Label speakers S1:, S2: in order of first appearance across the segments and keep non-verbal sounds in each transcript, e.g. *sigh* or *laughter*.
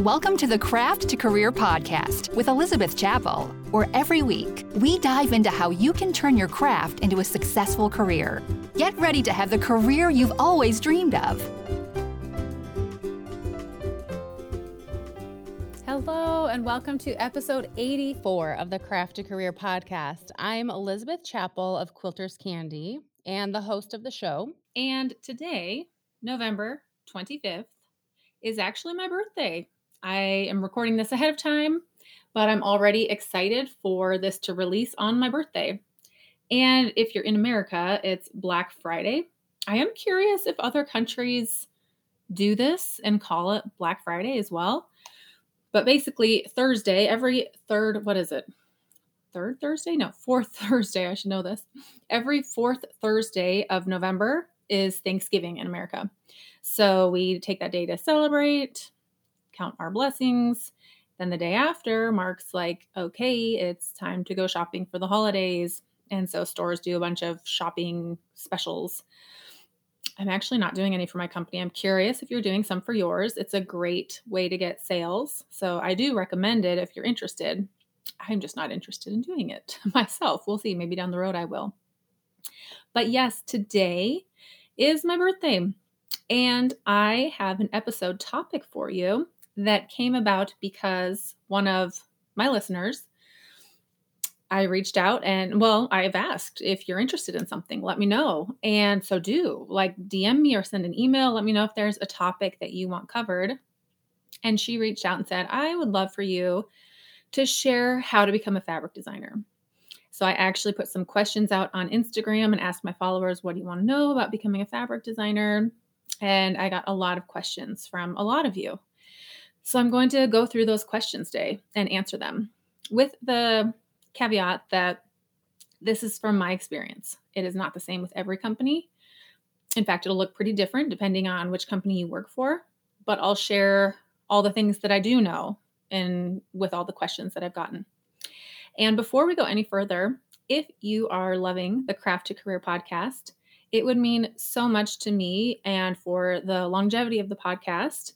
S1: Welcome to the Craft to Career podcast with Elizabeth Chappell, where every week we dive into how you can turn your craft into a successful career. Get ready to have the career you've always dreamed of.
S2: Hello, and welcome to episode 84 of the Craft to Career podcast. I'm Elizabeth Chappell of Quilters Candy and the host of the show. And today, November 25th, is actually my birthday. I am recording this ahead of time, but I'm already excited for this to release on my birthday. And if you're in America, it's Black Friday. I am curious if other countries do this and call it Black Friday as well. But basically, Thursday, every third, what is it? Third Thursday? No, fourth *laughs* Thursday. I should know this. Every fourth Thursday of November is Thanksgiving in America. So we take that day to celebrate, count our blessings. Then the day after marks like, okay, it's time to go shopping for the holidays. And so stores do a bunch of shopping specials. I'm actually not doing any for my company. I'm curious if you're doing some for yours. It's a great way to get sales. So I do recommend it if you're interested. I'm just not interested in doing it *laughs* myself. We'll see. Maybe down the road I will. But yes, today is my birthday. And I have an episode topic for you that came about because one of my listeners, I reached out and, well, I've asked if you're interested in something, let me know. And so do like DM me or send an email. Let me know if there's a topic that you want covered. And she reached out and said, I would love for you to share how to become a fabric designer. So I actually put some questions out on Instagram and asked my followers, what do you want to know about becoming a fabric designer? And I got a lot of questions from a lot of you. So I'm going to go through those questions today and answer them with the caveat that this is from my experience. It is not the same with every company. In fact, it'll look pretty different depending on which company you work for, but I'll share all the things that I do know and with all the questions that I've gotten. And before we go any further, if you are loving the Craft to Career podcast, it would mean so much to me and for the longevity of the podcast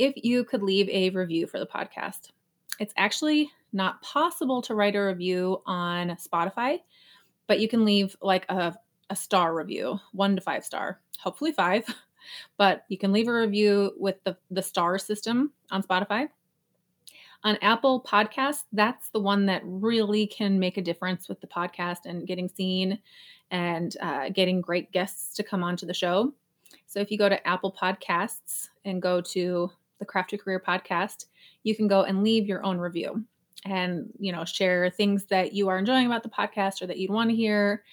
S2: if you could leave a review for the podcast. It's actually not possible to write a review on Spotify, but you can leave like a, a star review, one to five star, hopefully five. *laughs* But you can leave a review with the, the star system on Spotify. On Apple Podcasts, that's the one that really can make a difference with the podcast and getting seen and uh, getting great guests to come onto the show. So if you go to Apple Podcasts and go to the Craft to Career podcast, you can go and leave your own review and, you know, share things that you are enjoying about the podcast or that you'd want to hear.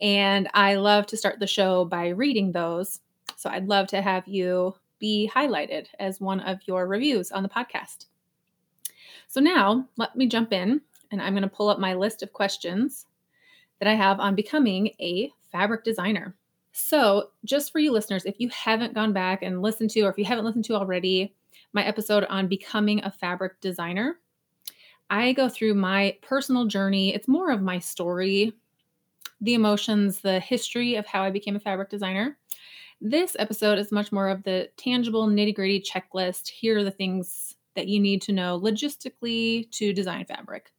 S2: And I love to start the show by reading those. So I'd love to have you be highlighted as one of your reviews on the podcast. So now let me jump in and I'm going to pull up my list of questions that I have on becoming a fabric designer. So, just for you listeners, if you haven't gone back and listened to, or if you haven't listened to already, my episode on becoming a fabric designer. I go through my personal journey. It's more of my story, the emotions, the history of how I became a fabric designer. This episode is much more of the tangible, nitty gritty checklist. Here are the things that you need to know logistically to design fabric.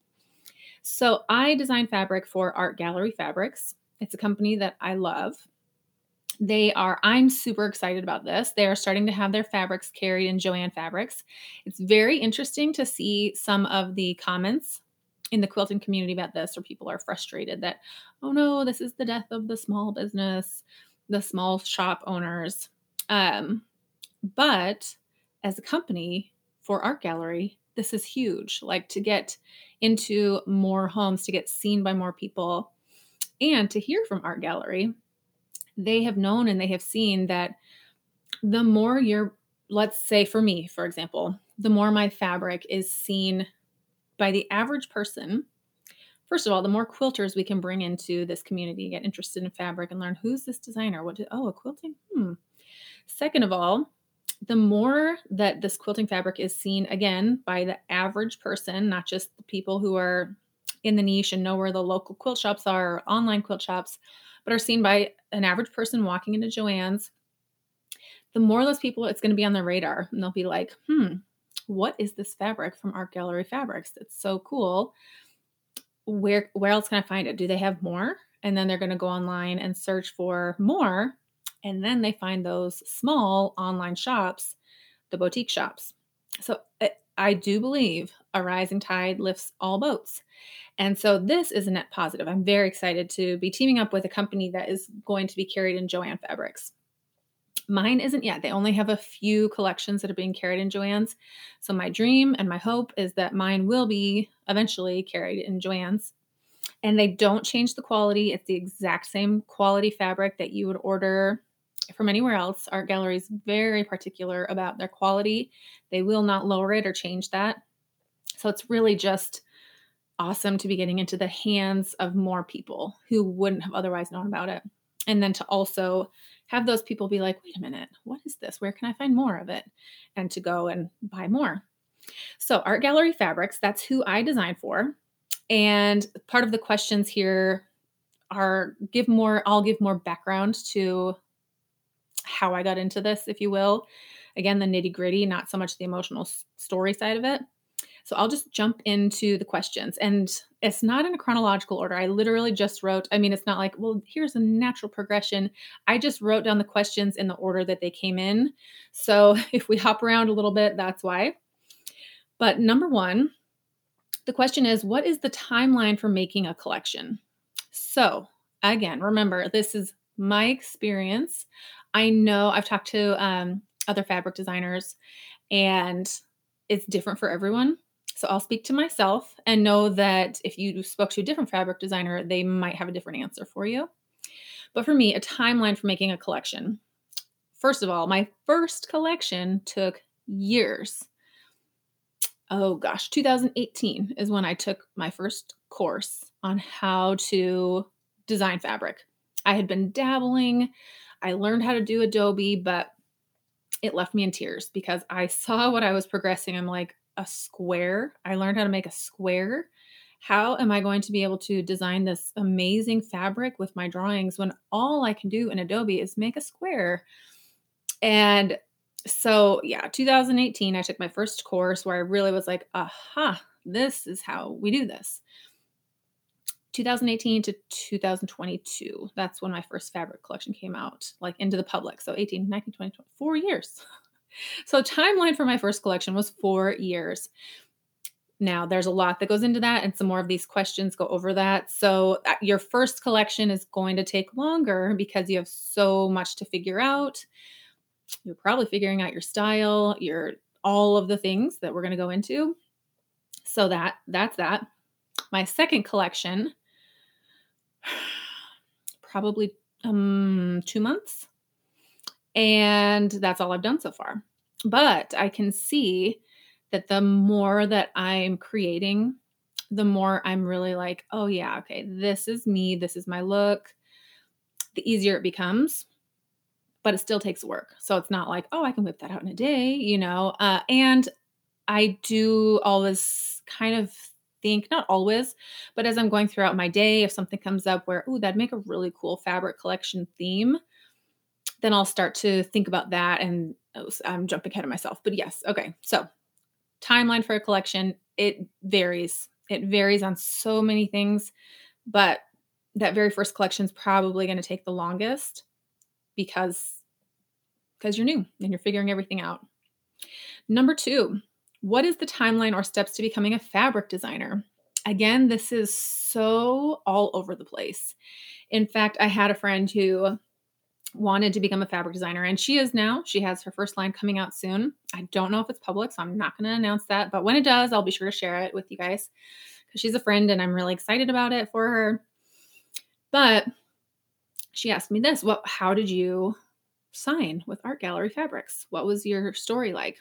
S2: So, I design fabric for Art Gallery Fabrics. It's a company that I love. They are, I'm super excited about this. They are starting to have their fabrics carried in Joann Fabrics. It's very interesting to see some of the comments in the quilting community about this, where people are frustrated that, oh no, this is the death of the small business, the small shop owners. Um, but as a company for Art Gallery, this is huge. Like to get into more homes, to get seen by more people, and to hear from Art Gallery they have known and they have seen that the more you're, let's say for me, for example, the more my fabric is seen by the average person, first of all, the more quilters we can bring into this community, get interested in fabric and learn who's this designer? What did, oh, a quilting? Hmm. Second of all, the more that this quilting fabric is seen again by the average person, not just the people who are in the niche and know where the local quilt shops are or online quilt shops, but are seen by an average person walking into Joann's, the more those people it's going to be on their radar. And they'll be like, hmm, what is this fabric from Art Gallery Fabrics? It's so cool. Where where else can I find it? Do they have more? And then they're going to go online and search for more and then they find those small online shops, the boutique shops. So eh, I do believe a rising tide lifts all boats. And so this is a net positive. I'm very excited to be teaming up with a company that is going to be carried in Joann fabrics. Mine isn't yet. They only have a few collections that are being carried in Joann's. So my dream and my hope is that mine will be eventually carried in Joann's. And they don't change the quality. It's the exact same quality fabric that you would order from anywhere else. Art Gallery's very particular about their quality. They will not lower it or change that. So it's really just awesome to be getting into the hands of more people who wouldn't have otherwise known about it. And then to also have those people be like, wait a minute, what is this? Where can I find more of it? And to go and buy more. So, Art Gallery Fabrics, that's who I design for. And part of the questions here are give more, I'll give more background to how I got into this, if you will. Again, the nitty gritty, not so much the emotional story side of it. So I'll just jump into the questions. And it's not in a chronological order. I literally just wrote, I mean, it's not like, well, here's a natural progression. I just wrote down the questions in the order that they came in. So *laughs* if we hop around a little bit, that's why. But number one, the question is, what is the timeline for making a collection? So again, remember, this is my experience. I know I've talked to um, other fabric designers and it's different for everyone. So I'll speak to myself and know that if you spoke to a different fabric designer, they might have a different answer for you. But for me, a timeline for making a collection. First of all, my first collection took years. Oh gosh, 2018 is when I took my first course on how to design fabric. I had been dabbling, I learned how to do Adobe, but it left me in tears because I saw what I was progressing. I'm like, a square. I learned how to make a square. How am I going to be able to design this amazing fabric with my drawings when all I can do in Adobe is make a square? And so, yeah, 2018, I took my first course where I really was like, aha, this is how we do this. 2018 to 2022. That's when my first fabric collection came out, like into the public. So 18, 19, 20, 20 four years. *laughs* so timeline for my first collection was four years. Now, there's a lot that goes into that, and some more of these questions go over that. So, uh, your first collection is going to take longer because you have so much to figure out. You're probably figuring out your style, your all of the things that we're going to go into. So that that's that. My second collection probably um, two months. And that's all I've done so far. But I can see that the more that I'm creating, the more I'm really like, oh, yeah, okay, this is me. This is my look. The easier it becomes, but it still takes work. So it's not like, oh, I can whip that out in a day, you know? Uh, and I do all this kind of think, not always, but as I'm going throughout my day, if something comes up where, oh, that'd make a really cool fabric collection theme, then I'll start to think about that. And oh, I'm jumping ahead of myself. But yes, okay. So, timeline for a collection, it varies. It varies on so many things, but that very first collection is probably going to take the longest because because you're new and you're figuring everything out. Number 2, what is the timeline or steps to becoming a fabric designer? Again, this is so all over the place. In fact, I had a friend who wanted to become a fabric designer and she is now. She has her first line coming out soon. I don't know if it's public, so I'm not going to announce that, but when it does, I'll be sure to share it with you guys because she's a friend and I'm really excited about it for her. But she asked me this, "What how did you sign with Art Gallery Fabrics? What was your story like?"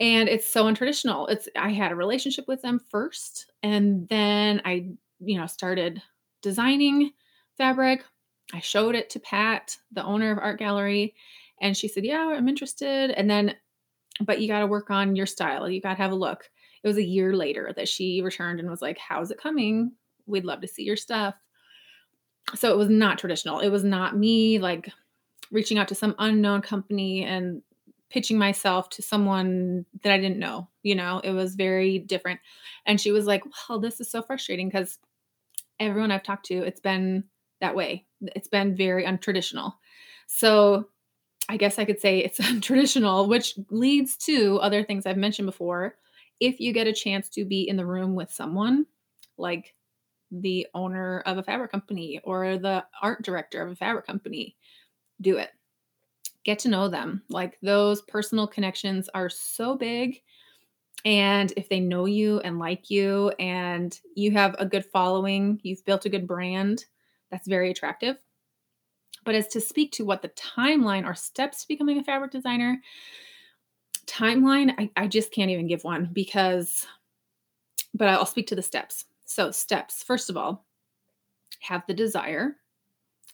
S2: And it's so untraditional. It's i had a relationship with them first and then i you know started designing fabric. I showed it to pat the owner of art gallery and she said yeah i'm interested. And then but you got to work on your style. You got to have a look. It was a year later that she returned and was like how's it coming? We'd love to see your stuff. So it was not traditional. It was not me like reaching out to some unknown company and pitching myself to someone that I didn't know. You know, it was very different. And she was like, Well, this is so frustrating because everyone I've talked to, it's been that way. It's been very untraditional. So I guess I could say it's *laughs* untraditional, which leads to other things I've mentioned before. If you get a chance to be in the room with someone like the owner of a fabric company or the art director of a fabric company, do it get to know them. Like those personal connections are so big. And if they know you and like you and you have a good following, you've built a good brand, that's very attractive. But as to speak to what the timeline or steps to becoming a fabric designer, timeline, I, I just can't even give one because, but I'll speak to the steps. So, steps, first of all, have the desire,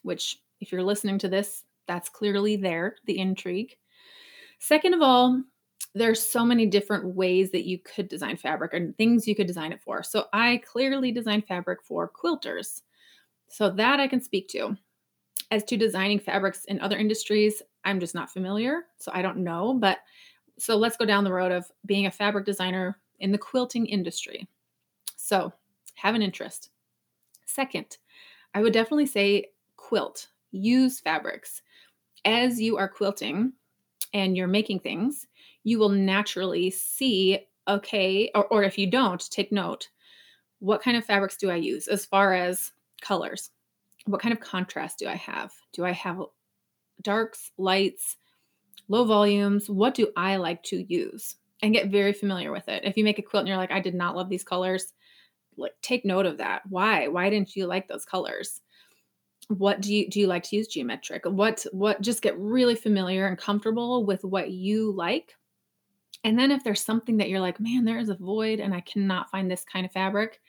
S2: which if you're listening to this that's clearly there, the intrigue. Second of all, there's so many different ways that you could design fabric and things you could design it for. So I clearly design fabric for quilters. So that I can speak to. As to designing fabrics in other industries, I'm just not familiar, so I don't know, but so let's go down the road of being a fabric designer in the quilting industry. So, have an interest. Second, I would definitely say quilt, use fabrics as you are quilting and you're making things, you will naturally see, okay, or, or if you don't, take note what kind of fabrics do I use as far as colors? What kind of contrast do I have? Do I have darks, lights, low volumes? What do I like to use? And get very familiar with it. If you make a quilt and you're like, I did not love these colors, like take note of that. Why? Why didn't you like those colors? What do you do you like to use geometric? What what just get really familiar and comfortable with what you like. And then if there's something that you're like man there is a void and i cannot find this kind of fabric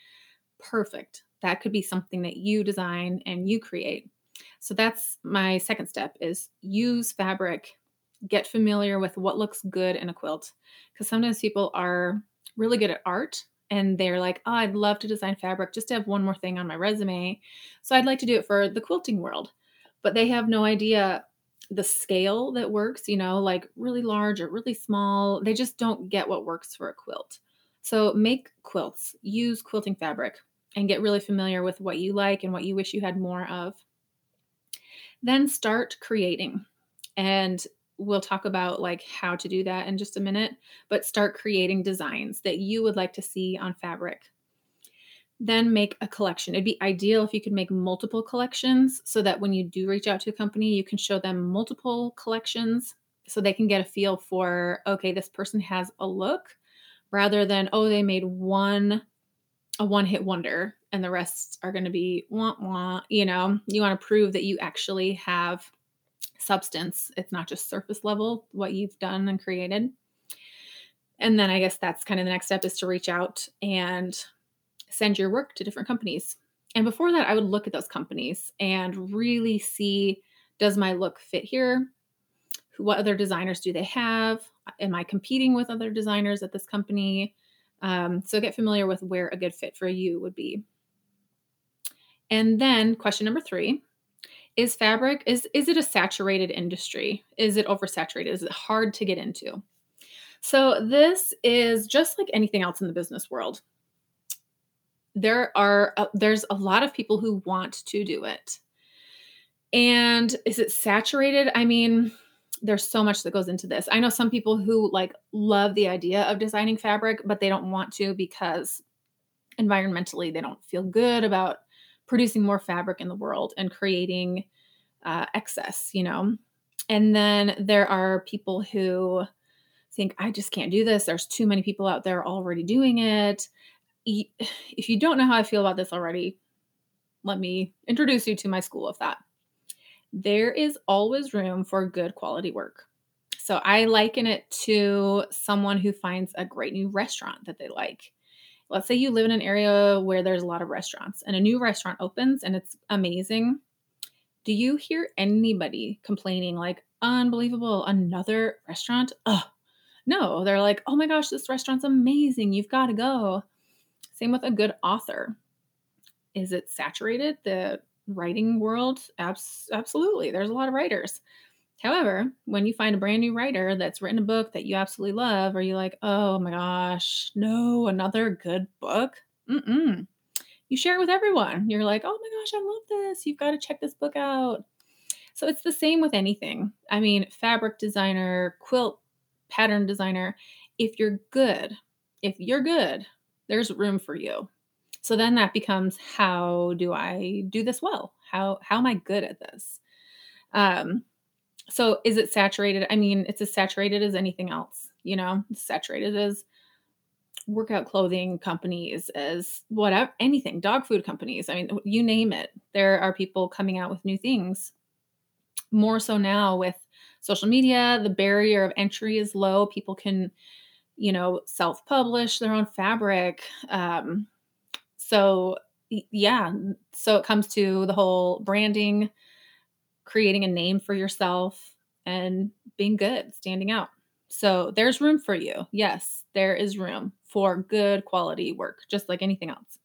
S2: perfect. That could be something that you design and you create. So that's my second step is use fabric get familiar with what looks good in a quilt. Because sometimes people are really good at art and they're like, oh, I'd love to design fabric just to have one more thing on my resume. So I'd like to do it for the quilting world. But they have no idea the scale that works, you know, like really large or really small. They just don't get what works for a quilt. So make quilts, use quilting fabric, and get really familiar with what you like and what you wish you had more of. Then start creating. And we'll talk about like how to do that in just a minute, but start creating designs that you would like to see on fabric. Then make a collection. It'd be ideal if you could make multiple collections so that when you do reach out to a company, you can show them multiple collections so they can get a feel for okay, this person has a look rather than oh, they made one a one hit wonder and the rest are going to be wah wah. You know, you want to prove that you actually have substance. It's not just surface level, what you've done and created. And then I guess that's kind of the next step is to reach out and send your work to different companies. And before that, I would look at those companies and really see does my look fit here? What other designers do they have? Am I competing with other designers at this company? Um, so get familiar with where a good fit for you would be. And then question number three is fabric is is it a saturated industry? Is it oversaturated? Is it hard to get into? So this is just like anything else in the business world. There are uh, there's a lot of people who want to do it. And is it saturated? I mean there's so much that goes into this. I know some people who like love the idea of designing fabric but they don't want to because environmentally they don't feel good about producing more fabric in the world and creating uh, excess, you know. And then there are people who think, I just can't do this. There's too many people out there already doing it. *sighs* If you don't know how I feel about this already, let me introduce you to my school of thought. There is always room for good quality work. So I liken it to someone who finds a great new restaurant that they like let's say you live in an area where there's a lot of restaurants and a new restaurant opens and it's amazing. Do you hear anybody complaining like, unbelievable, another restaurant? Ugh. No, they're like, oh my gosh, this restaurant's amazing. You've got to go. Same with a good author. Is it saturated? The writing world? Abs- absolutely. There's a lot of writers. However, when you find a brand new writer that's written a book that you absolutely love, are you're like, oh my gosh, no, another good book? Mm-mm. You share it with everyone. You're like, oh my gosh, I love this. You've got to check this book out. So it's the same with anything. I mean, fabric designer, quilt pattern designer, if you're good, if you're good, there's room for you. So then that becomes how do I do this well? How how am I good at this? Um so is it saturated? I mean, it's as saturated as anything else, you know, saturated as workout clothing companies, as whatever, anything, dog food companies. I mean, you name it. There are people coming out with new things. More so now with social media, the barrier of entry is low. People can, you know, self publish their own fabric. Um, so, yeah. So it comes to the whole branding creating a name for yourself and being good, standing out. So there's room for you. Yes, there is room for good quality work, just like anything else.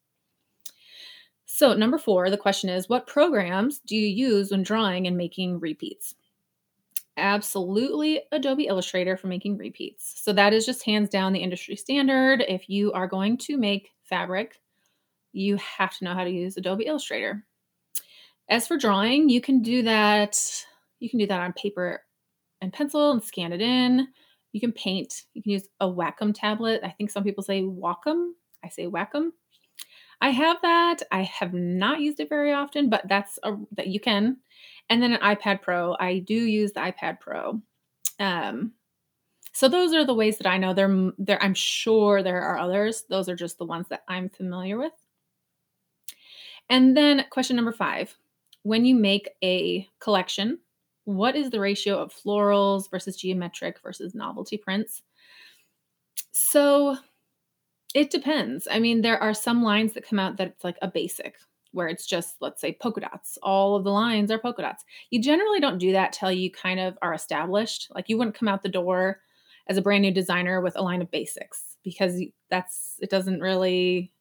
S2: So, number four, the question is what programs do you use when drawing and making repeats? Absolutely Adobe Illustrator for making repeats. So, that is just hands down the industry standard. If you are going to make fabric, you have to know how to use Adobe Illustrator. As for drawing, you can do that. You can do that on paper and pencil and scan it in. You can paint. You can use a Wacom tablet. I think some people say Wacom. I say Wacom. I have that. I have not used it very often, but that's a that you can. And then an iPad Pro. I do use the iPad Pro. Um, so those are the ways that I know. There, there. I'm sure there are others. Those are just the ones that I'm familiar with. And then question number five: when you make a collection, what is the ratio of florals versus geometric versus novelty prints? So it depends. I mean, there are some lines that come out that it's like a basic, where it's just, let's say, polka dots. All of the lines are polka dots. You generally don't do that till you kind of are established. Like you wouldn't come out the door as a brand new designer with a line of basics because that's, it doesn't really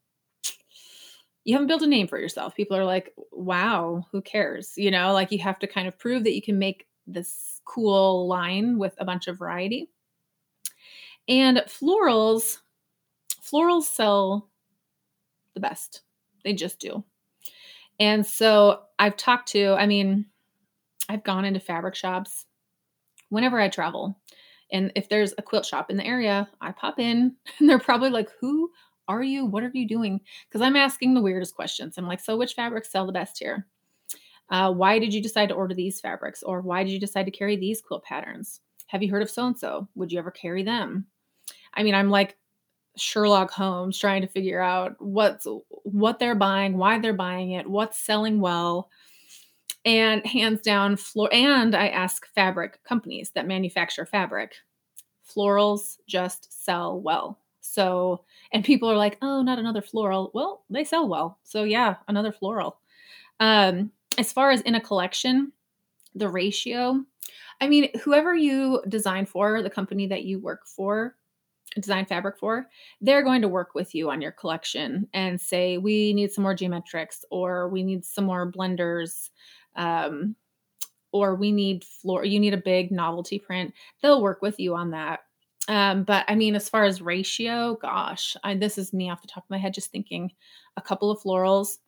S2: you haven't built a name for yourself. People are like, wow, who cares? You know, like you have to kind of prove that you can make this cool line with a bunch of variety. And florals, florals sell the best. They just do. And so I've talked to, I mean, I've gone into fabric shops whenever I travel. And if there's a quilt shop in the area, I pop in *laughs* and they're probably like, who are you? What are you doing? Because I'm asking the weirdest questions. I'm like, so which fabrics sell the best here? Uh, why did you decide to order these fabrics? Or why did you decide to carry these quilt patterns? Have you heard of so and so? Would you ever carry them? I mean, I'm like Sherlock Holmes trying to figure out what's what they're buying, why they're buying it, what's selling well. And hands down, floor and I ask fabric companies that manufacture fabric. Florals just sell well. So, and people are like, oh, not another floral. Well, they sell well. So, yeah, another floral. Um, as far as in a collection, the ratio, I mean, whoever you design for, the company that you work for, design fabric for, they're going to work with you on your collection and say, we need some more geometrics or we need some more blenders. Um, or we need floor, you need a big novelty print. They'll work with you on that. Um, but I mean, as far as ratio, gosh, I, this is me off the top of my head, just thinking a couple of florals,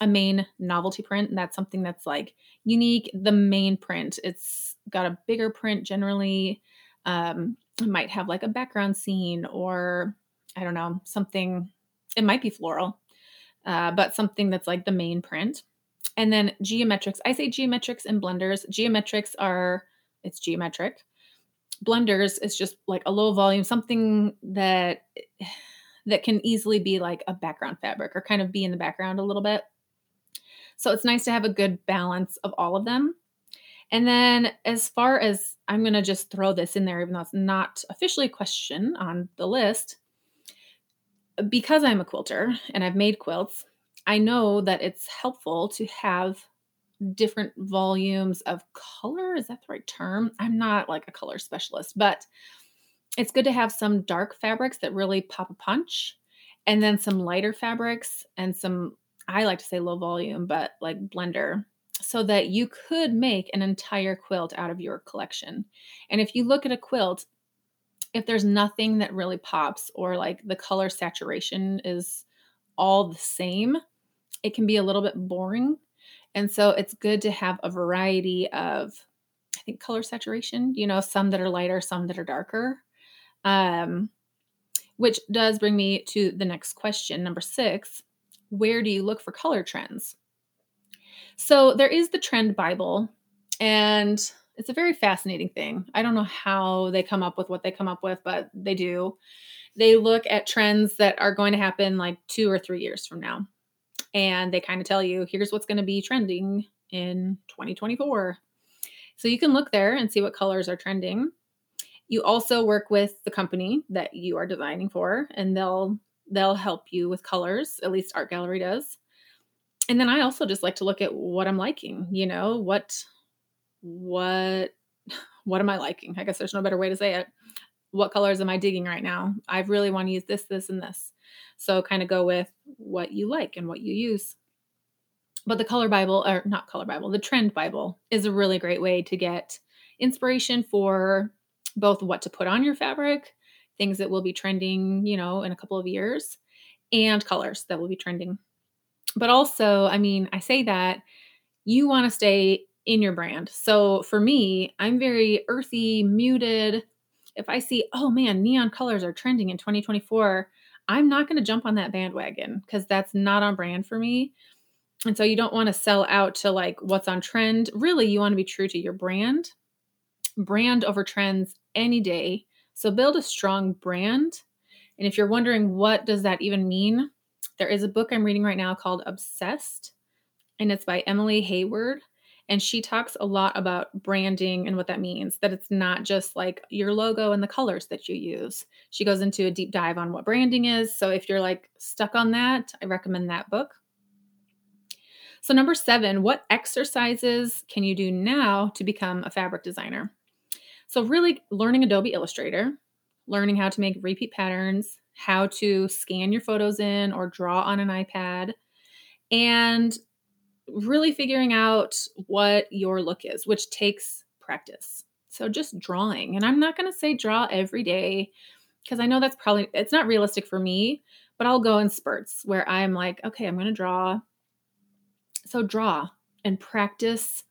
S2: a main novelty print, and that's something that's like unique. The main print, it's got a bigger print generally. Um, it might have like a background scene or I don't know, something, it might be floral, uh, but something that's like the main print. And then geometrics, I say geometrics and blenders. Geometrics are, it's geometric blenders is just like a low volume, something that that can easily be like a background fabric or kind of be in the background a little bit. So it's nice to have a good balance of all of them. And then as far as I'm going to just throw this in there, even though it's not officially a question on the list, because I'm a quilter and I've made quilts, I know that it's helpful to have different volumes of color. Is that the right term? I'm not like a color specialist, but it's good to have some dark fabrics that really pop a punch and then some lighter fabrics and some I like to say low volume, but like blender. so that you could make an entire quilt out of your collection. And if you look at a quilt, if there's nothing that really pops or like the color saturation is all the same, it can be a little bit boring. And so it's good to have a variety of, I think, color saturation, you know, some that are lighter, some that are darker. Um, which does bring me to the next question, number six where do you look for color trends? So there is the Trend Bible, and it's a very fascinating thing. I don't know how they come up with what they come up with, but they do. They look at trends that are going to happen like two or three years from now. And they kind of tell you, here's what's going to be trending in 2024. So you can look there and see what colors are trending. You also work with the company that you are designing for, and they'll they'll help you with colors. At least Art Gallery does and then I also just like to look at what I'm liking, you know, what what *sighs* what am I liking? I guess there's no better way to say it. What colors am I digging right now? I really want to use this, this, and this. So kind of go with what you like and what you use. But the color Bible, or not color Bible, the trend Bible is a really great way to get inspiration for both what to put on your fabric, things that will be trending, you know, in a couple of years, and colors that will be trending but also, I mean, I say that you want to stay in your brand. So for me, I'm very earthy, muted. If I see, oh man, neon colors are trending in 2024, I'm not going to jump on that bandwagon because that's not on brand for me. And so you don't want to sell out to like what's on trend. Really, you want to be true to your brand. Brand over trends any day. So build a strong brand. And if you're wondering what does that even mean? There is a book I'm reading right now called Obsessed, and it's by Emily Heyward. And she talks a lot about branding and what that means, that it's not just like your logo and the colors that you use. She goes into a deep dive on what branding is. So if you're like stuck on that, I recommend that book. So, number seven, what exercises can you do now to become a fabric designer? So, really learning Adobe Illustrator, learning how to make repeat patterns, how to scan your photos in or draw on an iPad, and really figuring out what your look is, which takes practice. So just drawing. And I'm not going to say draw every day because I know that's probably it's not realistic for me, but I'll go in spurts where I'm like, okay, I'm going to draw. So draw and practice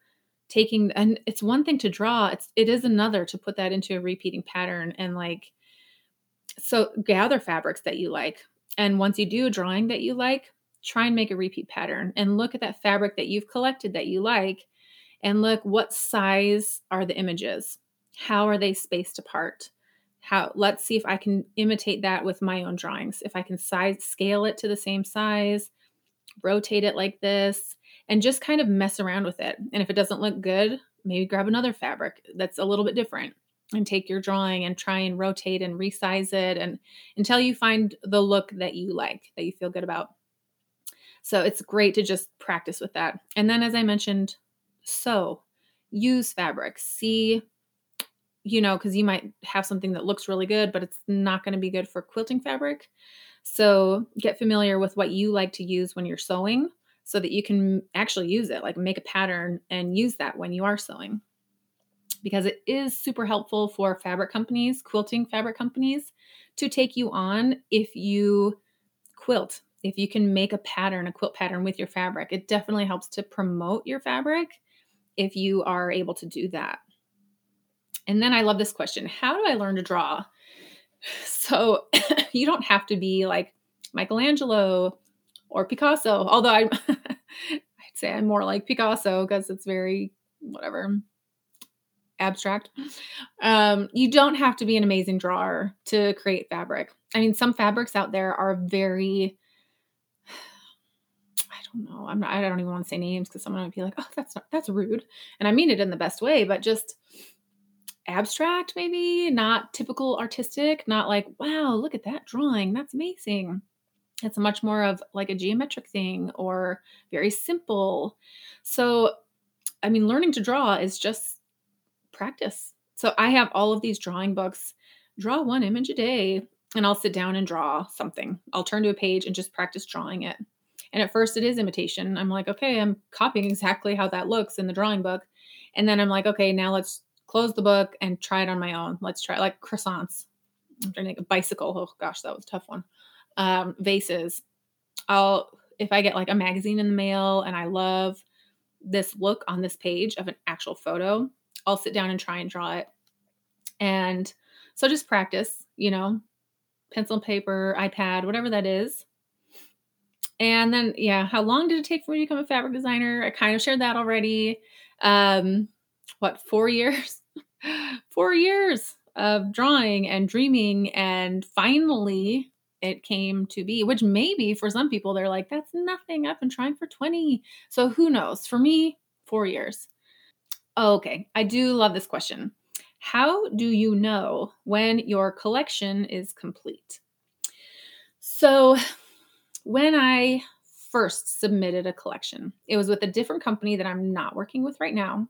S2: taking and it's one thing to draw, it's it is another to put that into a repeating pattern and like so gather fabrics that you like. And once you do a drawing that you like, try and make a repeat pattern and look at that fabric that you've collected that you like and look what size are the images? How are they spaced apart? How let's see if I can imitate that with my own drawings. If I can size scale it to the same size, rotate it like this, and just kind of mess around with it. And if it doesn't look good, maybe grab another fabric that's a little bit different and take your drawing and try and rotate and resize it and until you find the look that you like that you feel good about so it's great to just practice with that. And then as i mentioned sew use fabric see you know because you might have something that looks really good but it's not going to be good for quilting fabric. So get familiar with what you like to use when you're sewing so that you can actually use it like make a pattern and use that when you are sewing. Because it is super helpful for fabric companies, quilting fabric companies, to take you on if you quilt. If you can make a pattern, a quilt pattern with your fabric, it definitely helps to promote your fabric if you are able to do that. And then I love this question How do I learn to draw? *sighs* So *laughs* you don't have to be like Michelangelo or Picasso, although I, *laughs* I'd say I'm more like Picasso because it's very whatever abstract. Um, you don't have to be an amazing drawer to create fabric. I mean, some fabrics out there are very don't know. I'm not, I don't even want to say names because someone might be like, "Oh, that's not that's rude," and I mean it in the best way, but just abstract, maybe not typical artistic. Not like, "Wow, look at that drawing. That's amazing." It's much more of like a geometric thing or very simple. So, I mean, learning to draw is just practice. So I have all of these drawing books. Draw one image a day and I'll sit down and draw something. I'll turn to a page and just practice drawing it. And at first it is imitation. I'm like, okay, I'm copying exactly how that looks in the drawing book. And then I'm like, okay, now let's close the book and try it on my own. Let's try like croissants. I'm trying to think a bicycle. Oh gosh, that was a tough one. Um, vases. I'll if I get like a magazine in the mail and I love this look on this page of an actual photo, I'll sit down and try and draw it. And so just practice, you know, pencil paper, iPad, whatever that is. And then, yeah, how long did it take for me to become a fabric designer? I kind of shared that already. Um, what, four *laughs* years? four years of drawing and dreaming. And finally, it came to be, which maybe for some people, they're like, that's nothing. I've been trying for 20. So who knows? For me, four years. Okay, I do love this question. How do you know when your collection is complete? So, when I first submitted a collection, it was with a different company that I'm not working with right now.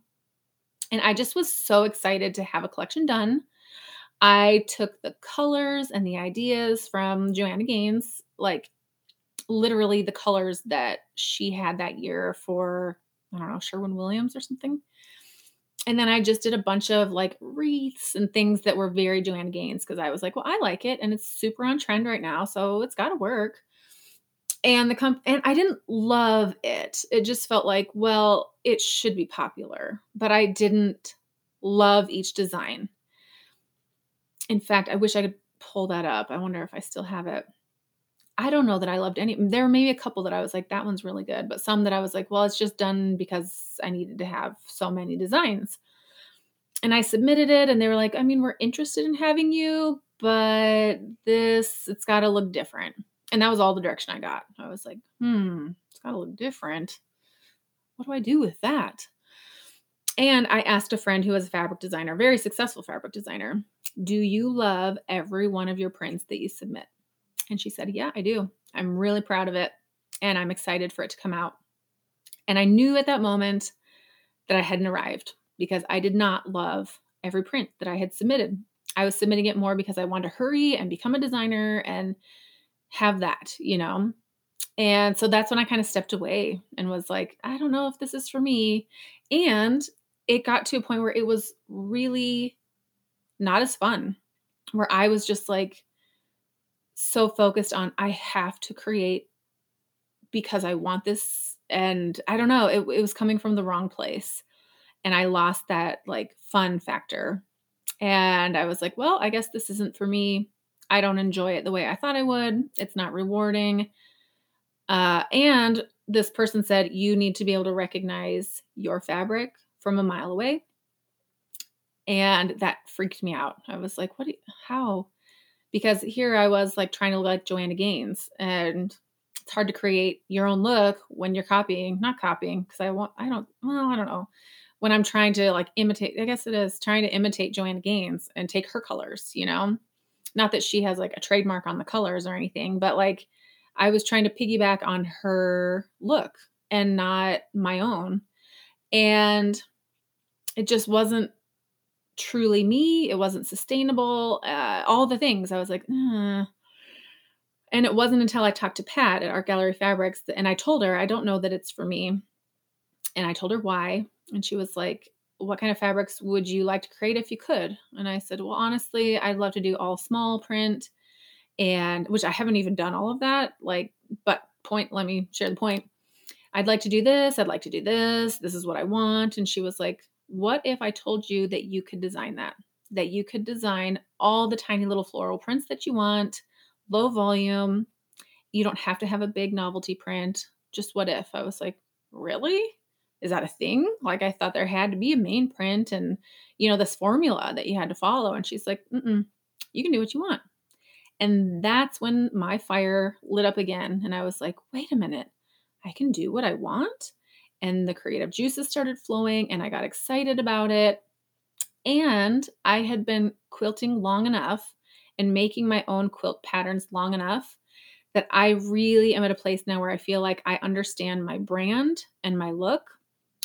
S2: And I just was so excited to have a collection done. I took the colors and the ideas from Joanna Gaines, like literally the colors that she had that year for, I don't know, Sherwin Williams or something and then I just did a bunch of like wreaths and things that were very Joanna Gaines because I was like, well, I like it and it's super on trend right now, so it's got to work. And the comp and I didn't love it. It just felt like, well, it should be popular, but I didn't love each design. In fact, I wish I could pull that up. I wonder if I still have it. I don't know that I loved any. There were maybe a couple that I was like, that one's really good, but some that I was like, well, it's just done because I needed to have so many designs. And I submitted it, and they were like, I mean, we're interested in having you, but this, it's got to look different. And that was all the direction I got. I was like, hmm, it's got to look different. What do I do with that? And I asked a friend who was a fabric designer, very successful fabric designer, do you love every one of your prints that you submit? And she said, Yeah, I do. I'm really proud of it. And I'm excited for it to come out. And I knew at that moment that I hadn't arrived because I did not love every print that I had submitted. I was submitting it more because I wanted to hurry and become a designer and have that, you know? And so that's when I kind of stepped away and was like, I don't know if this is for me. And it got to a point where it was really not as fun, where I was just like, so focused on I have to create because I want this and I don't know, it, it was coming from the wrong place. And I lost that like fun factor. And I was like, well, I guess this isn't for me. I don't enjoy it the way I thought I would. It's not rewarding. Uh, and this person said, you need to be able to recognize your fabric from a mile away. And that freaked me out. I was like, what? You, how? because here I was like trying to look like Joanna Gaines and it's hard to create your own look when you're copying, not copying because I want I don't well, I don't know. When I'm trying to like imitate, I guess it is trying to imitate Joanna Gaines and take her colors, you know? Not that she has like a trademark on the colors or anything, but like I was trying to piggyback on her look and not my own. And it just wasn't truly me. It wasn't sustainable. Uh, all the things. I was like, and it wasn't until I talked to Pat at Art Gallery Fabrics and I told her I don't know that it's for me. And I told her why, and she was like, "What kind of fabrics would you like to create if you could?" And I said, "Well, honestly, I'd love to do all small print." And which I haven't even done all of that. Like, but point, let me share the point. I'd like to do this. I'd like to do this. This is what I want. And she was like, what if I told you that you could design that? That you could design all the tiny little floral prints that you want, low volume. You don't have to have a big novelty print. Just what if? I was like, really? Is that a thing? Like, I thought there had to be a main print and, you know, this formula that you had to follow. And she's like, mm you can do what you want. And that's when my fire lit up again. And I was like, wait a minute, I can do what I want and the creative juices started flowing and I got excited about it. And I had been quilting long enough and making my own quilt patterns long enough that I really am at a place now where I feel like I understand my brand and my look.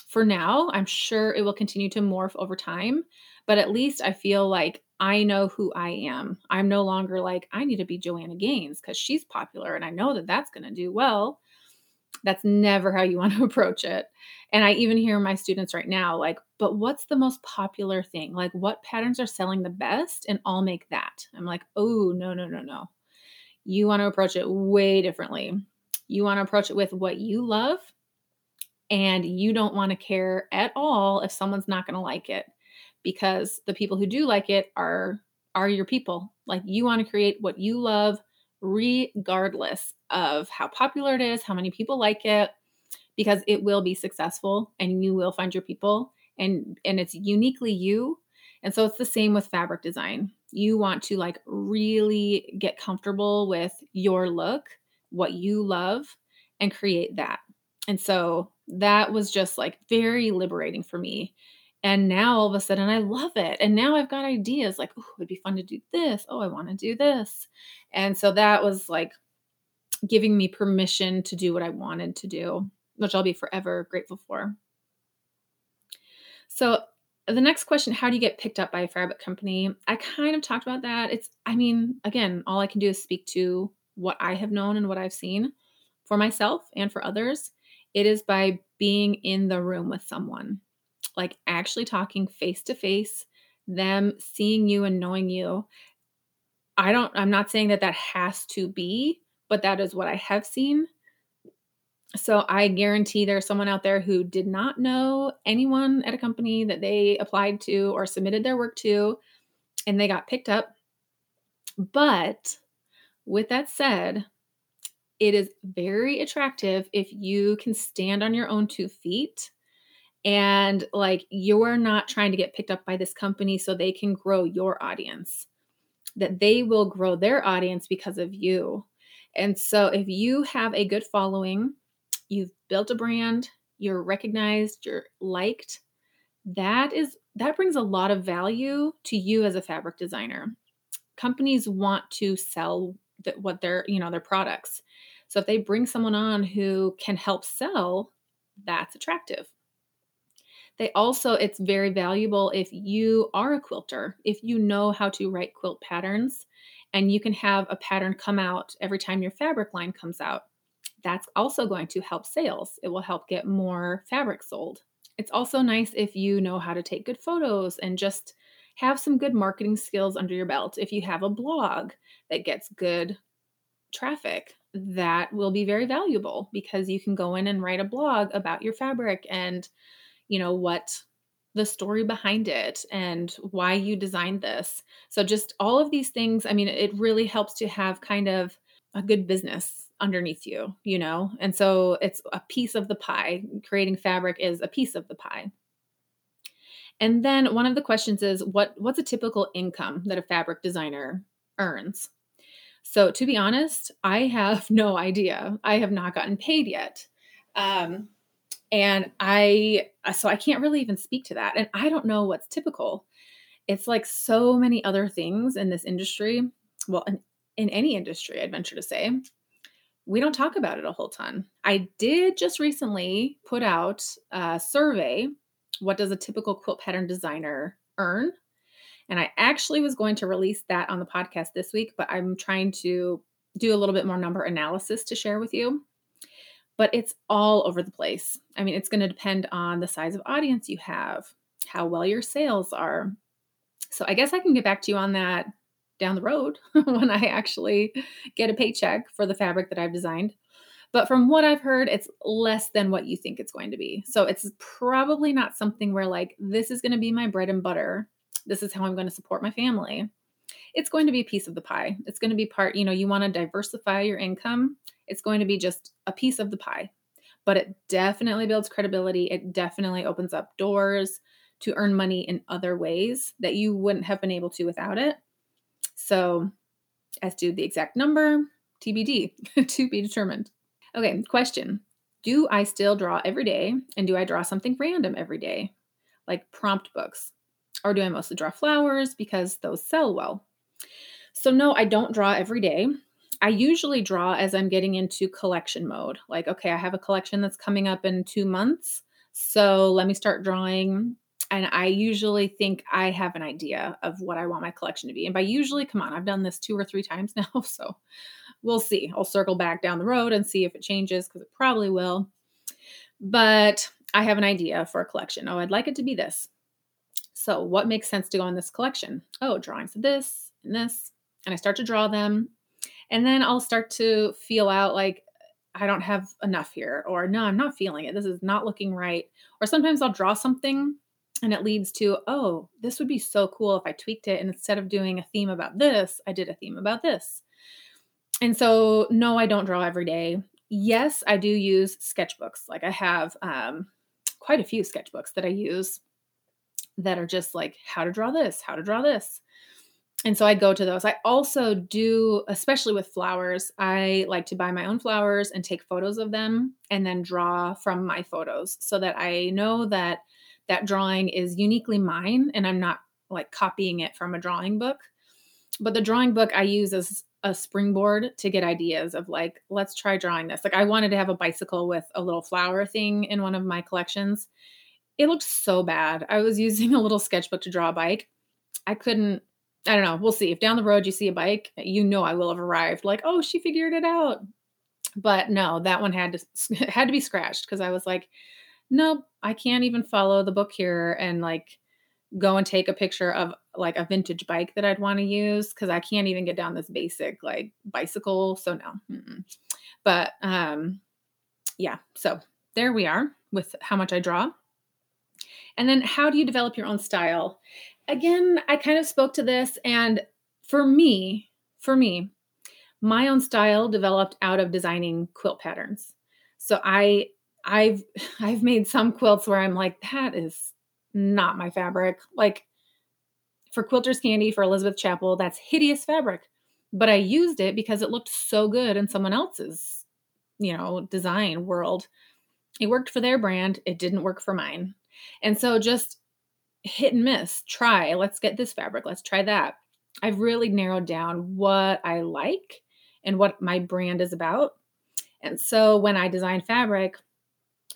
S2: For now, I'm sure it will continue to morph over time, but at least I feel like I know who I am. I'm no longer like, I need to be Joanna Gaines because she's popular and I know that that's going to do well. That's never how you want to *laughs* approach it. And I even hear my students right now like, but what's the most popular thing? Like, what patterns are selling the best? And I'll make that. I'm like, oh, no, no, no, no. You want to approach it way differently. You want to approach it with what you love, and you don't want to care at all if someone's not going to like it because the people who do like it are are your people. Like you want to create what you love regardless of how popular it is, how many people like it because it will be successful and you will find your people and and it's uniquely you. And so it's the same with fabric design. You want to like really get comfortable with your look, what you love and create that. And so that was just like very liberating for me. And now all of a sudden I love it. And now I've got ideas like, oh, it would be fun to do this. Oh, I want to do this. And so that was like giving me permission to do what I wanted to do, which I'll be forever grateful for. So the next question, how do you get picked up by a fabric company? I kind of talked about that. It's, I mean, again, all I can do is speak to what I have known and what I've seen for myself and for others. It is by being in the room with someone, like actually talking face to face, them seeing you and knowing you. I don't, I'm not saying that that has to be, but that is what I have seen. So I guarantee there's someone out there who did not know anyone at a company that they applied to or submitted their work to, and they got picked up. But with that said, it is very attractive if you can stand on your own two feet and like you're not trying to get picked up by this company so they can grow your audience that they will grow their audience because of you. And so if you have a good following you've built a brand you're recognized you're liked that is that brings a lot of value to you as a fabric designer. Companies want to sell that what their you know their products so if they bring someone on who can help sell, that's attractive. They also, it's very valuable if you are a quilter, if you know how to write quilt patterns and you can have a pattern come out every time your fabric line comes out. That's also going to help sales. It will help get more fabric sold. It's also nice if you know how to take good photos and just have some good marketing skills under your belt. If you have a blog that gets good traffic, that will be very valuable because you can go in and write a blog about your fabric and you know what the story behind it and why you designed this. So just all of these things, I mean it really helps to have kind of a good business underneath you, you know? And so it's a piece of the pie. Creating fabric is a piece of the pie. And then one of the questions is what what's a typical income that a fabric designer earns? So, to be honest, I have *laughs* no idea. I have not gotten paid yet. Um, and I, uh, so I can't really even speak to that. And I don't know what's typical. It's like so many other things in this industry. Well, in, in any industry, I'd venture to say, we don't talk about it a whole ton. I did just recently put out a survey. What does a typical quilt pattern designer earn? And I actually was going to release that on the podcast this week, but I'm trying to do a little bit more number analysis to share with you. But it's all over the place. I mean, it's going to depend on the size of audience you have, how well your sales are. So I guess I can get back to you on that down the road *laughs* when I actually get a paycheck for the fabric that I've designed. But from what I've heard, it's less than what you think it's going to be. So it's probably not something where, like, this is going to be my bread and butter this is how I'm going to support my family. It's going to be a piece of the pie. It's going to be part, you know, you want to diversify your income. It's going to be just a piece of the pie. But it definitely builds credibility. It definitely opens up doors to earn money in other ways that you wouldn't have been able to without it. So, as to the exact number, TBD, *laughs* to be determined. Okay, question Do I still draw every day? And do I draw something random every day? Like prompt books. Or do I mostly draw flowers because those sell well? So, no, I don't draw every day. I usually draw as I'm getting into collection mode. Like, okay, I have a collection that's coming up in two months. So let me start drawing. And I usually think I have an idea of what I want my collection to be. And by usually, come on, I've done this two or three times *laughs* now. So we'll see. I'll circle back down the road and see if it changes because it probably will. But I have an idea for a collection. Oh, I'd like it to be this. So, what makes sense to go in this collection? Oh, drawings of this and this. And I start to draw them. And then I'll start to feel out like, I don't have enough here, or no, I'm not feeling it. This is not looking right. Or sometimes I'll draw something and it leads to, oh, this would be so cool if I tweaked it. And instead of doing a theme about this, I did a theme about this. And so, no, I don't draw every day. Yes, I do use sketchbooks. Like I have um, quite a few sketchbooks that I use that are just like how to draw this, how to draw this. And so I go to those. I also do, especially with flowers, I like to buy my own flowers and take photos of them and then draw from my photos so that I know that that drawing is uniquely mine and I'm not like copying it from a drawing book. But the drawing book I use as a springboard to get ideas of like, let's try drawing this. Like, I wanted to have a bicycle with a little flower thing in one of my collections. It looked so bad. I was *laughs* using a little sketchbook to draw a bike. I couldn't, I don't know. We'll see. If down the road you see a bike, you know I will have arrived like, oh, she figured it out. But no, that one had to *laughs* had to be scratched because I was like, nope, I can't even follow the book here and like go and take a picture of like a vintage bike that I'd want to use because I can't even get down this basic like bicycle. So no, Mm-mm. but um, yeah. So there we are with how much I draw. And then how do you develop your own style? Again, I kind of spoke to this, and for me, for me, my own style developed out of designing quilt patterns. So I I've *laughs* I've made some quilts where I'm like that is not my fabric. Like for Quilters Candy for Elizabeth Chappell, that's hideous fabric. But I used it because it looked so good in someone else's, you know, design world. It worked for their brand, it didn't work for mine. And so just hit and miss, try, let's get this fabric, let's try that. I've really narrowed down what I like and what my brand is about. And so when I design fabric,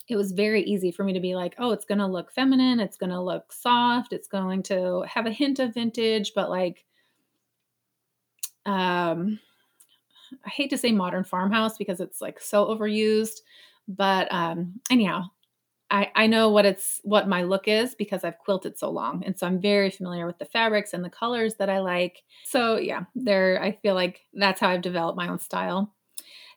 S2: it was very easy for me to be like, oh, it's going to look feminine, it's going to look soft, it's going to have a hint of vintage, but like um I hate to say modern farmhouse because it's like so overused, but um anyhow, I I know what it's what my look is because I've quilted so long and so I'm very familiar with the fabrics and the colors that I like. So yeah, there I feel like that's how I've developed my own style.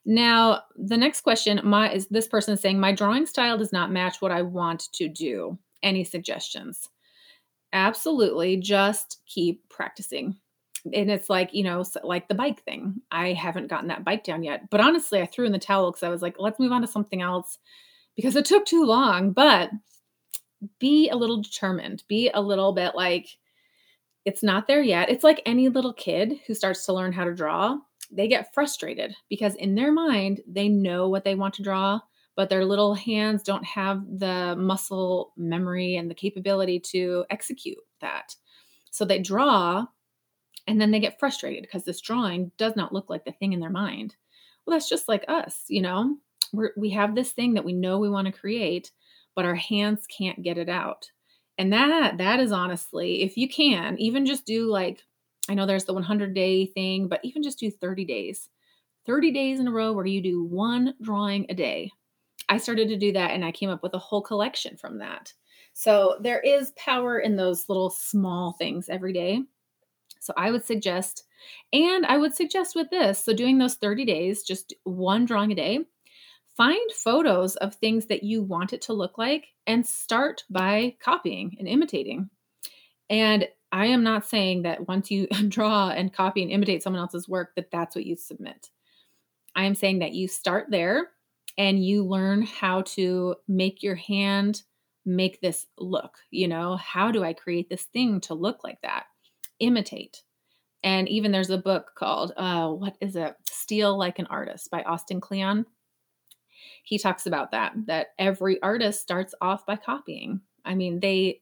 S2: Now, the next question my is this person saying my drawing style does not match what I want to do. Any suggestions? Absolutely, just keep practicing. And it's like, you know, like the bike thing. I haven't gotten that bike down yet. But honestly, I threw in the towel cuz I was like, let's move on to something else because it took too long, but be a little determined. Be a little bit like it's not there yet. It's like any little kid who starts to learn how to draw they get frustrated because in their mind, they know what they want to draw, but their little hands don't have the muscle memory and the capability to execute that. So they draw and then they get frustrated because this drawing does not look like the thing in their mind. Well, that's just like us, you know? We're, we have this thing that we know we want to create, but our hands can't get it out. And that that is honestly, if you can, even just do like I know there's the 100 day thing, but even just do 30 days. 30 days in a row where you do one drawing a day. I started to do that and I came up with a whole collection from that. So there is power in those little small things every day. So I would suggest, and I would suggest with this, so doing those 30 days, just one drawing a day, find photos of things that you want it to look like and start by copying and imitating. And I am not saying that once you *laughs* draw and copy and imitate someone else's work that that's what you submit. I am saying that you start there and you learn how to make your hand make this look, you know, how do I create this thing to look like that? Imitate. And even there's a book called uh what is it? Steal Like an Artist by Austin Kleon. He talks about that that every artist starts off by copying. I mean, they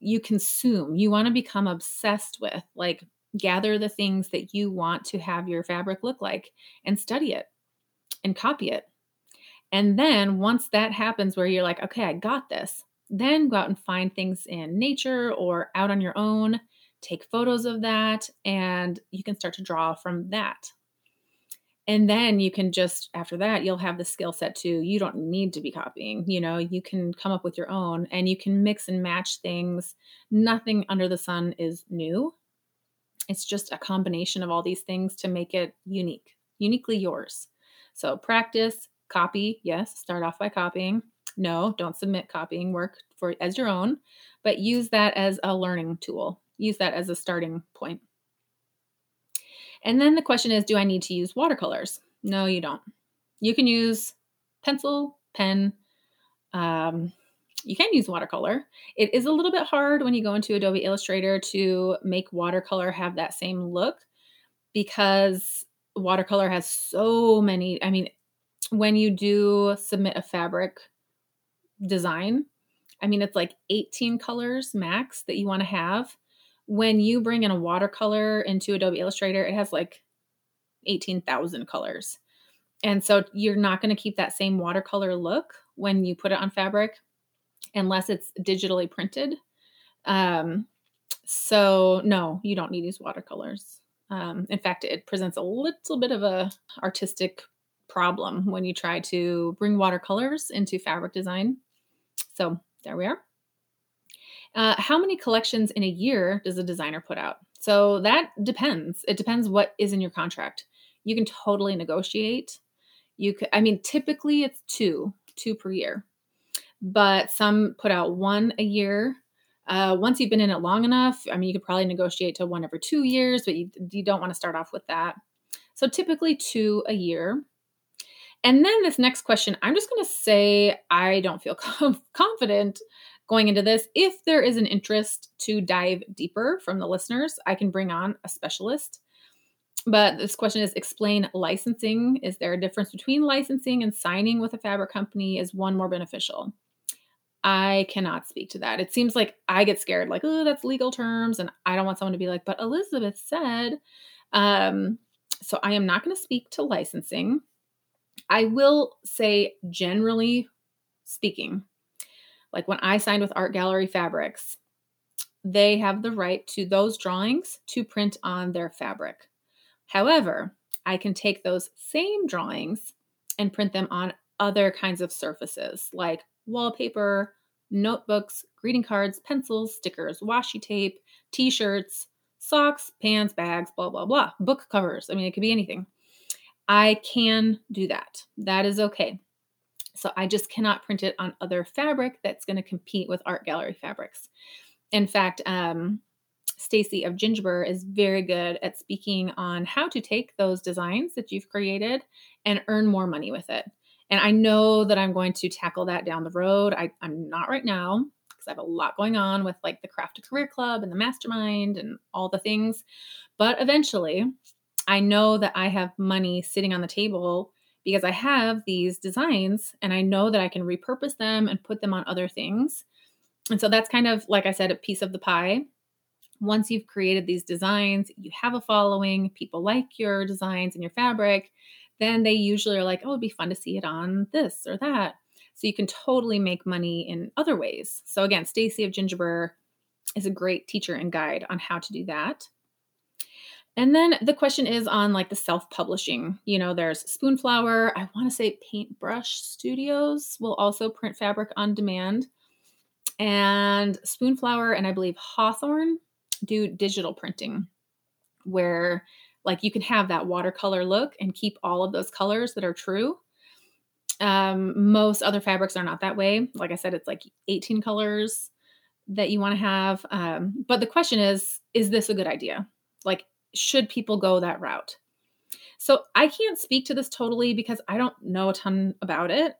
S2: you consume, you want to become obsessed with. Like, gather the things that you want to have your fabric look like and study it and copy it. And then once that happens, where you're like, okay, I got this, then go out and find things in nature or out on your own, take photos of that, and you can start to draw from that. And then you can just after that you'll have the skill set to you don't need to be copying you know you can come up with your own and you can mix and match things. Nothing under the sun is new. It's just a combination of all these things to make it unique uniquely yours. So practice copy yes start off by copying. No don't submit copying work for as your own but use that as a learning tool. Use that as a starting point and then the question is do I need to use watercolors? No, you don't. You can use pencil, pen. Um, you can use watercolor. It is a little bit hard when you go into Adobe Illustrator to make watercolor have that same look because watercolor has so many. I mean, when you do submit a fabric design, I mean, it's like 18 colors max that you want to have when you bring in a watercolor into Adobe Illustrator, it has like 18,000 colors. And so you're not going to keep that same watercolor look when you put it on fabric unless it's digitally printed. Um, so no, you don't need these watercolors. Um, in fact, it presents a little bit of a artistic problem when you try to bring watercolors into fabric design. So there we are. Uh, how many collections in a year does a designer put out? So that depends. It depends what is in your contract. You can totally negotiate. You could, I mean, typically it's two, two per year, but some put out one a year. Uh, once you've been in it long enough, I mean, you could probably negotiate to one every two years, but you, you don't want to start off with that. So typically two a year. And then this next question, I'm just going to say I don't feel *laughs* confident going into this. If there is an interest to dive deeper from the listeners, I can bring on a specialist. But this question is explain licensing. Is there a difference between licensing and signing with a fabric company? Is one more beneficial? I cannot speak to that. It seems like I get scared, like, oh, that's legal terms. And I don't want someone to be like, but Elizabeth said. Um, so I am not going to speak to licensing. I will say, generally speaking, like when I signed with Art Gallery Fabrics, they have the right to those drawings to print on their fabric. However, I can take those same drawings and print them on other kinds of surfaces like wallpaper, notebooks, greeting cards, pencils, stickers, washi tape, t shirts, socks, pants, bags, blah, blah, blah, book covers. I mean, it could be anything. I can do that. That is okay. So I just cannot print it on other fabric that's going to compete with art gallery fabrics. In fact, um, Stacy of Gingiber is very good at speaking on how to take those designs that you've created and earn more money with it. And I know that I'm going to tackle that down the road. I, I'm not right now because I have a lot going on with like the Craft to Career Club and the mastermind and all the things. But eventually, I know that I have money sitting on the table because I have these designs and I know that I can repurpose them and put them on other things. And so that's kind of, like I said, a piece of the pie. Once you've created these designs, you have a following, people like your designs and your fabric, then they usually are like, oh, it'd be fun to see it on this or that. So you can totally make money in other ways. So again, Stacy of Gingiber is a great teacher and guide on how to do that. And then the question is on like the self publishing. You know, there's Spoonflower. I want to say Paintbrush Studios will also print fabric on demand. And Spoonflower and I believe Hawthorne do digital printing where like you can have that watercolor look and keep all of those colors that are true. Um, most other fabrics are not that way. Like I said, it's like 18 colors that you want to have. Um, but the question is, is this a good idea? Like, should people go that route? So I can't speak to this totally because I don't know a ton about it,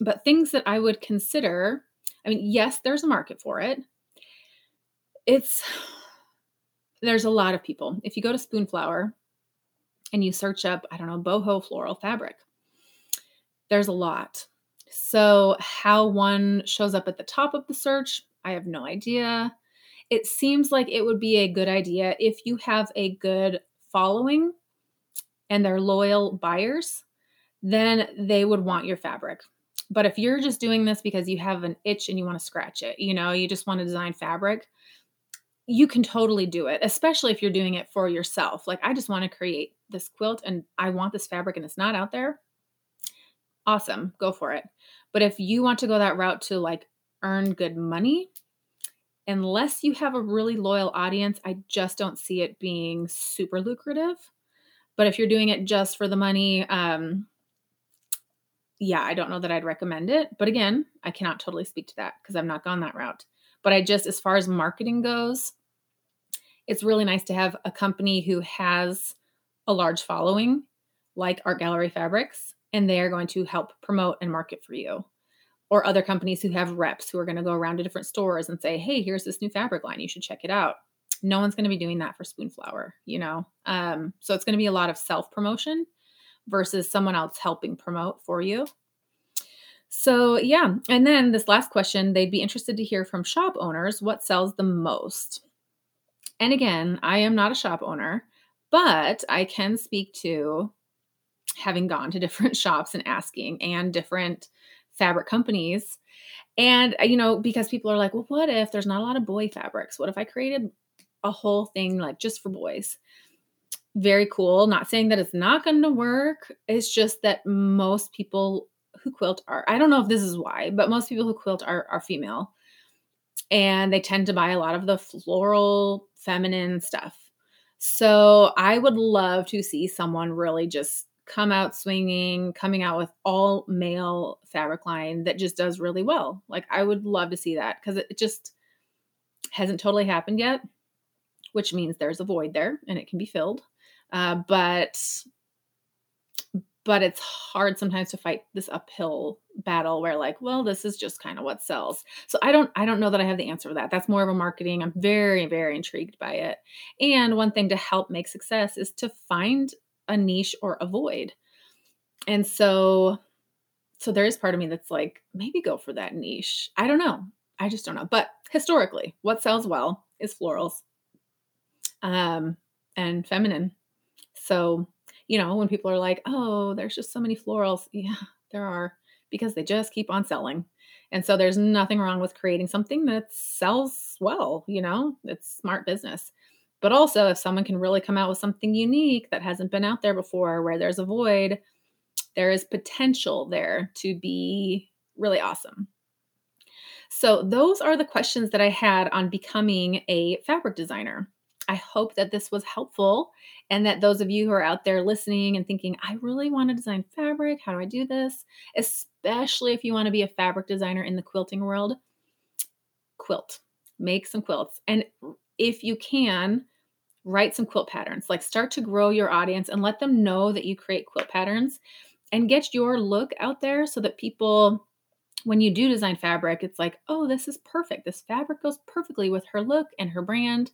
S2: but things that I would consider I mean, yes, there's a market for it. It's there's a lot of people. If you go to Spoonflower and you search up, I don't know, boho floral fabric, there's a lot. So, how one shows up at the top of the search, I have no idea it seems like it would be a good idea if you have a good following and they're loyal buyers, then they would want your fabric. But if you're just doing this because you have an itch and you want to scratch it, you know, you just want to design fabric, you can totally do it, especially if you're doing it for yourself. Like, I just want to create this quilt and I want this fabric and it's not out there. Awesome, go for it. But if you want to go that route to like earn good money, unless you have a really loyal audience, I just don't see it being super lucrative. But if you're doing it just for the money, um, yeah, I don't know that I'd recommend it. But again, I cannot totally speak to that because I've not gone that route. But I just, as far as marketing goes, it's really nice to have a company who has a large following, like Art Gallery Fabrics, and they are going to help promote and market for you. Or other companies who have reps who are going to go around to different stores and say, hey, here's this new fabric line. You should check it out. No one's going to be doing that for Spoonflower, you know? Um, so it's going to be a lot of self promotion versus someone else helping promote for you. So, yeah. And then this last question they'd be interested to hear from shop owners what sells the most. And again, I am not a shop owner, but I can speak to having gone to *laughs* different shops and asking and different fabric companies. And, uh, you know, because people are like, well, what if there's not a lot of boy fabrics? What if I created a whole thing like just for boys? Very cool. Not saying that it's not going to work. It's just that most people who quilt are, I don't know if this is why, but most people who quilt are, are female. And they tend to buy a lot of the floral, feminine stuff. So I would love to see someone really just come out swinging, coming out with all male fabric line that just does really well. Like I would love to see that because it just hasn't totally happened yet, which means there's a void there and it can be filled. Uh, but but it's hard sometimes to fight this uphill battle where like well this is just kind of what sells so i don't i don't know that i have the answer for that that's more of a marketing i'm very very intrigued by it and one thing to help make success is to find a niche or a void and so so there is part of me that's like maybe go for that niche i don't know i just don't know but historically what sells well is florals um and feminine so you know, when people are like, oh, there's just so many florals. *laughs* Yeah, there are because they just keep on selling. And so there's nothing wrong with creating something that sells well, you know, it's smart business. But also, if someone can really come out with something unique that hasn't been out there before, where there's a void, there is potential there to be really awesome. So, those are the questions that I had on becoming a fabric designer. I hope that this was helpful and that those of you who are out there listening and thinking, I really want to design fabric, how do I do this? Especially if you want to be a fabric designer in the quilting world, quilt, make some quilts. And if you can, write some quilt patterns. Like start to grow your audience and let them know that you create quilt patterns and get your look out there so that people when you do design fabric, it's like, oh, this is perfect. This fabric goes perfectly with her look and her brand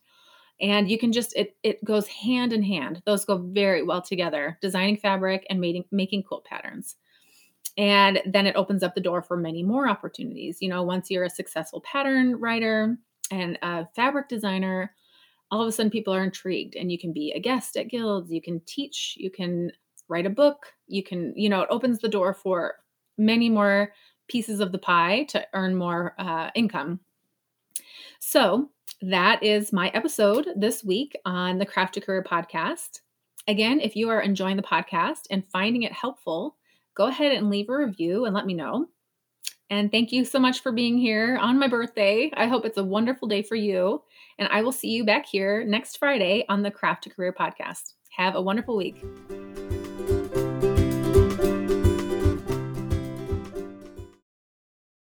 S2: and you can just it it goes hand in hand those go very well together designing fabric and making making quilt patterns and then it opens up the door for many more opportunities you know once you're a successful pattern writer and a fabric designer all of a sudden people are intrigued and you can be a guest at guilds you can teach you can write a book you can you know it opens the door for many more pieces of the pie to earn more uh, income so that is my episode this week on the Craft to Career podcast. Again, if you are enjoying the podcast and finding it helpful, go ahead and leave a review and let me know. And thank you so much for being here on my birthday. I hope it's a wonderful day for you. And I will see you back here next Friday on the Craft to Career podcast. Have a wonderful week.